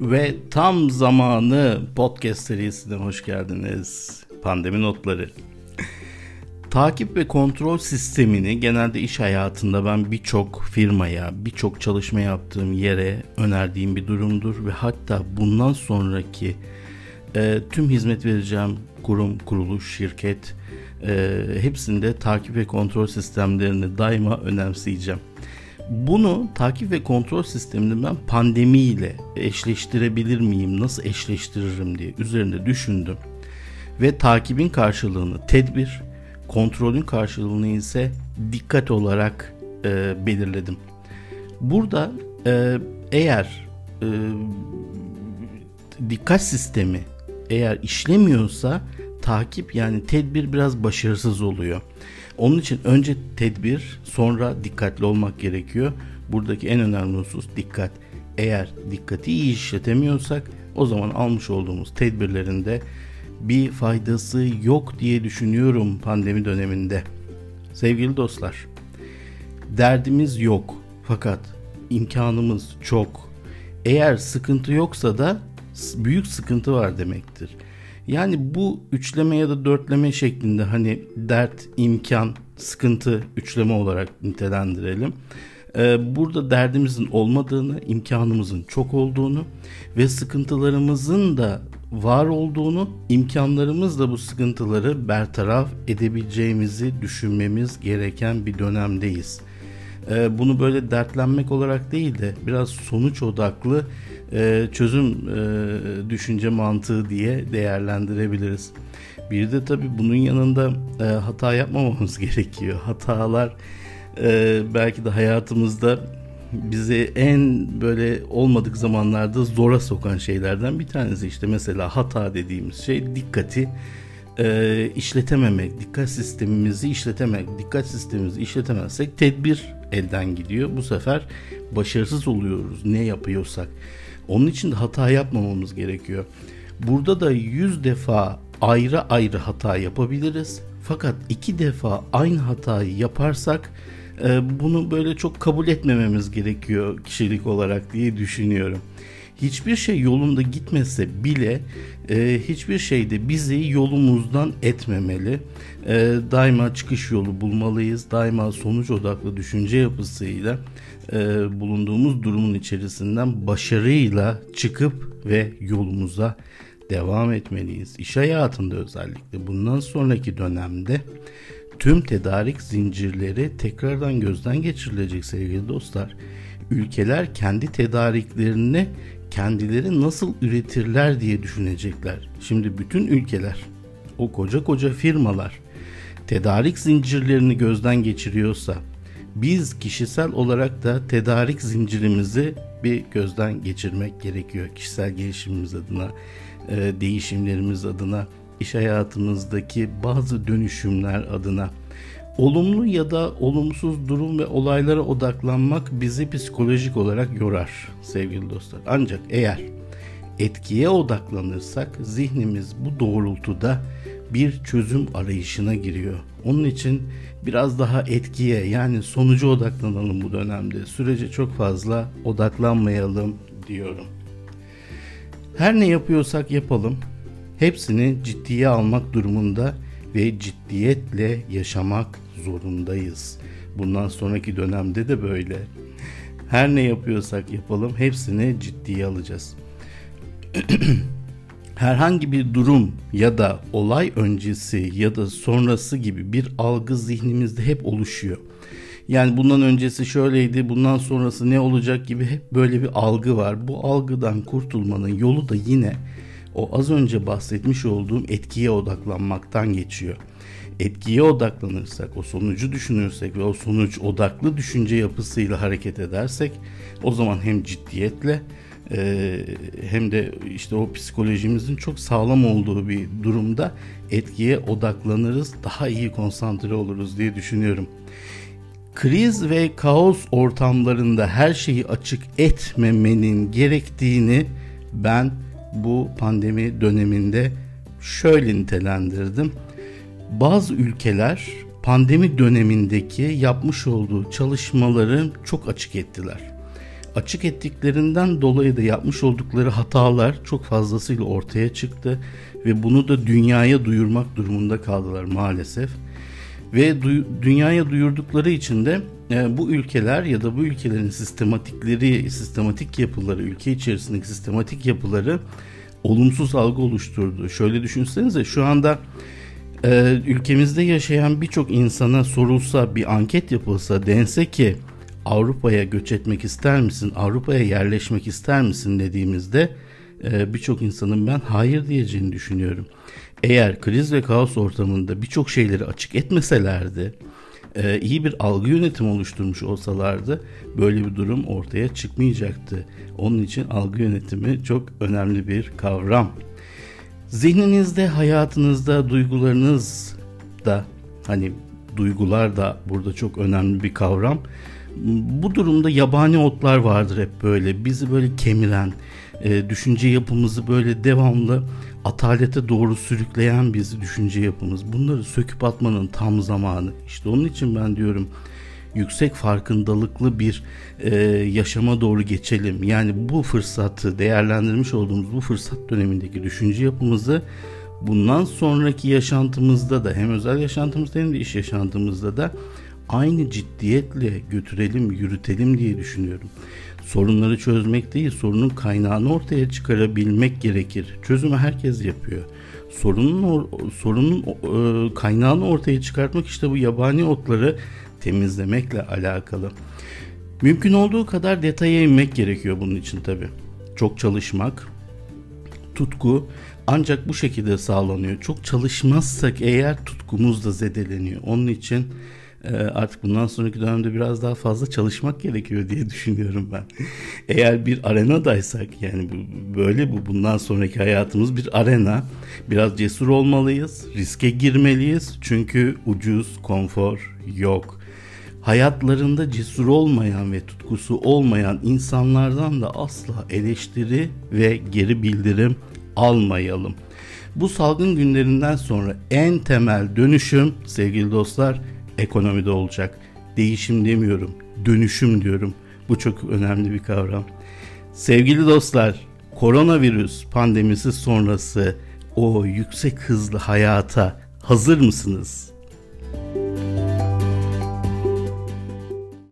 Ve tam zamanı podcast serisine hoş geldiniz. Pandemi notları. Takip ve kontrol sistemini genelde iş hayatında ben birçok firmaya, birçok çalışma yaptığım yere önerdiğim bir durumdur ve hatta bundan sonraki e, tüm hizmet vereceğim kurum, kuruluş, şirket e, hepsinde takip ve kontrol sistemlerini daima önemseyeceğim. Bunu takip ve kontrol sistemini ben pandemiyle eşleştirebilir miyim, nasıl eşleştiririm diye üzerinde düşündüm. Ve takibin karşılığını tedbir, kontrolün karşılığını ise dikkat olarak e, belirledim. Burada e, eğer e, dikkat sistemi eğer işlemiyorsa takip yani tedbir biraz başarısız oluyor. Onun için önce tedbir sonra dikkatli olmak gerekiyor. Buradaki en önemli husus dikkat. Eğer dikkati iyi işletemiyorsak o zaman almış olduğumuz tedbirlerinde bir faydası yok diye düşünüyorum pandemi döneminde. Sevgili dostlar, derdimiz yok fakat imkanımız çok. Eğer sıkıntı yoksa da büyük sıkıntı var demektir. Yani bu üçleme ya da dörtleme şeklinde hani dert, imkan, sıkıntı üçleme olarak nitelendirelim. Ee, burada derdimizin olmadığını, imkanımızın çok olduğunu ve sıkıntılarımızın da var olduğunu, imkanlarımız da bu sıkıntıları bertaraf edebileceğimizi düşünmemiz gereken bir dönemdeyiz. Ee, bunu böyle dertlenmek olarak değil de biraz sonuç odaklı e, çözüm e, düşünce mantığı diye değerlendirebiliriz. Bir de tabii bunun yanında e, hata yapmamamız gerekiyor. Hatalar belki de hayatımızda bizi en böyle olmadık zamanlarda zora sokan şeylerden bir tanesi işte mesela hata dediğimiz şey dikkati e, işletememek, dikkat sistemimizi işletemek, dikkat sistemimizi işletemezsek tedbir elden gidiyor. Bu sefer başarısız oluyoruz ne yapıyorsak. Onun için de hata yapmamamız gerekiyor. Burada da yüz defa ayrı ayrı hata yapabiliriz. Fakat iki defa aynı hatayı yaparsak e, bunu böyle çok kabul etmememiz gerekiyor kişilik olarak diye düşünüyorum. Hiçbir şey yolunda gitmese bile e, hiçbir şey de bizi yolumuzdan etmemeli. E, daima çıkış yolu bulmalıyız. Daima sonuç odaklı düşünce yapısıyla e, bulunduğumuz durumun içerisinden başarıyla çıkıp ve yolumuza devam etmeliyiz. İş hayatında özellikle bundan sonraki dönemde tüm tedarik zincirleri tekrardan gözden geçirilecek sevgili dostlar. Ülkeler kendi tedariklerini kendileri nasıl üretirler diye düşünecekler. Şimdi bütün ülkeler, o koca koca firmalar tedarik zincirlerini gözden geçiriyorsa biz kişisel olarak da tedarik zincirimizi bir gözden geçirmek gerekiyor. Kişisel gelişimimiz adına, e, değişimlerimiz adına, iş hayatımızdaki bazı dönüşümler adına olumlu ya da olumsuz durum ve olaylara odaklanmak bizi psikolojik olarak yorar sevgili dostlar. Ancak eğer etkiye odaklanırsak zihnimiz bu doğrultuda bir çözüm arayışına giriyor. Onun için biraz daha etkiye yani sonucu odaklanalım bu dönemde. Sürece çok fazla odaklanmayalım diyorum. Her ne yapıyorsak yapalım hepsini ciddiye almak durumunda ve ciddiyetle yaşamak zorundayız. Bundan sonraki dönemde de böyle. Her ne yapıyorsak yapalım hepsini ciddiye alacağız. Herhangi bir durum ya da olay öncesi ya da sonrası gibi bir algı zihnimizde hep oluşuyor. Yani bundan öncesi şöyleydi, bundan sonrası ne olacak gibi hep böyle bir algı var. Bu algıdan kurtulmanın yolu da yine o az önce bahsetmiş olduğum etkiye odaklanmaktan geçiyor. Etkiye odaklanırsak, o sonucu düşünürsek ve o sonuç odaklı düşünce yapısıyla hareket edersek o zaman hem ciddiyetle e, hem de işte o psikolojimizin çok sağlam olduğu bir durumda etkiye odaklanırız, daha iyi konsantre oluruz diye düşünüyorum. Kriz ve kaos ortamlarında her şeyi açık etmemenin gerektiğini ben bu pandemi döneminde şöyle nitelendirdim. Bazı ülkeler pandemi dönemindeki yapmış olduğu çalışmaları çok açık ettiler. açık ettiklerinden dolayı da yapmış oldukları hatalar çok fazlasıyla ortaya çıktı ve bunu da dünyaya duyurmak durumunda kaldılar maalesef. Ve du- dünyaya duyurdukları için de e, bu ülkeler ya da bu ülkelerin sistematikleri, sistematik yapıları, ülke içerisindeki sistematik yapıları olumsuz algı oluşturdu. Şöyle düşünsenize şu anda e, ülkemizde yaşayan birçok insana sorulsa, bir anket yapılsa, dense ki Avrupa'ya göç etmek ister misin, Avrupa'ya yerleşmek ister misin dediğimizde e, birçok insanın ben hayır diyeceğini düşünüyorum. Eğer kriz ve kaos ortamında birçok şeyleri açık etmeselerdi, e, iyi bir algı yönetimi oluşturmuş olsalardı böyle bir durum ortaya çıkmayacaktı. Onun için algı yönetimi çok önemli bir kavram. Zihninizde, hayatınızda, duygularınız da hani duygular da burada çok önemli bir kavram. Bu durumda yabani otlar vardır hep böyle bizi böyle kemiren, e, düşünce yapımızı böyle devamlı atalete doğru sürükleyen bizi düşünce yapımız. Bunları söküp atmanın tam zamanı. İşte onun için ben diyorum yüksek farkındalıklı bir e, yaşama doğru geçelim. Yani bu fırsatı değerlendirmiş olduğumuz bu fırsat dönemindeki düşünce yapımızı bundan sonraki yaşantımızda da hem özel yaşantımızda hem de iş yaşantımızda da aynı ciddiyetle götürelim, yürütelim diye düşünüyorum. Sorunları çözmek değil, sorunun kaynağını ortaya çıkarabilmek gerekir. Çözümü herkes yapıyor. Sorunun sorunun e, kaynağını ortaya çıkartmak işte bu yabani otları temizlemekle alakalı. Mümkün olduğu kadar detaya inmek gerekiyor bunun için tabi. Çok çalışmak, tutku ancak bu şekilde sağlanıyor. Çok çalışmazsak eğer tutkumuz da zedeleniyor. Onun için artık bundan sonraki dönemde biraz daha fazla çalışmak gerekiyor diye düşünüyorum ben. Eğer bir arenadaysak yani böyle bu bundan sonraki hayatımız bir arena. Biraz cesur olmalıyız, riske girmeliyiz çünkü ucuz konfor yok. Hayatlarında cesur olmayan ve tutkusu olmayan insanlardan da asla eleştiri ve geri bildirim almayalım. Bu salgın günlerinden sonra en temel dönüşüm sevgili dostlar ekonomide olacak. Değişim demiyorum, dönüşüm diyorum. Bu çok önemli bir kavram. Sevgili dostlar, koronavirüs pandemisi sonrası o yüksek hızlı hayata hazır mısınız?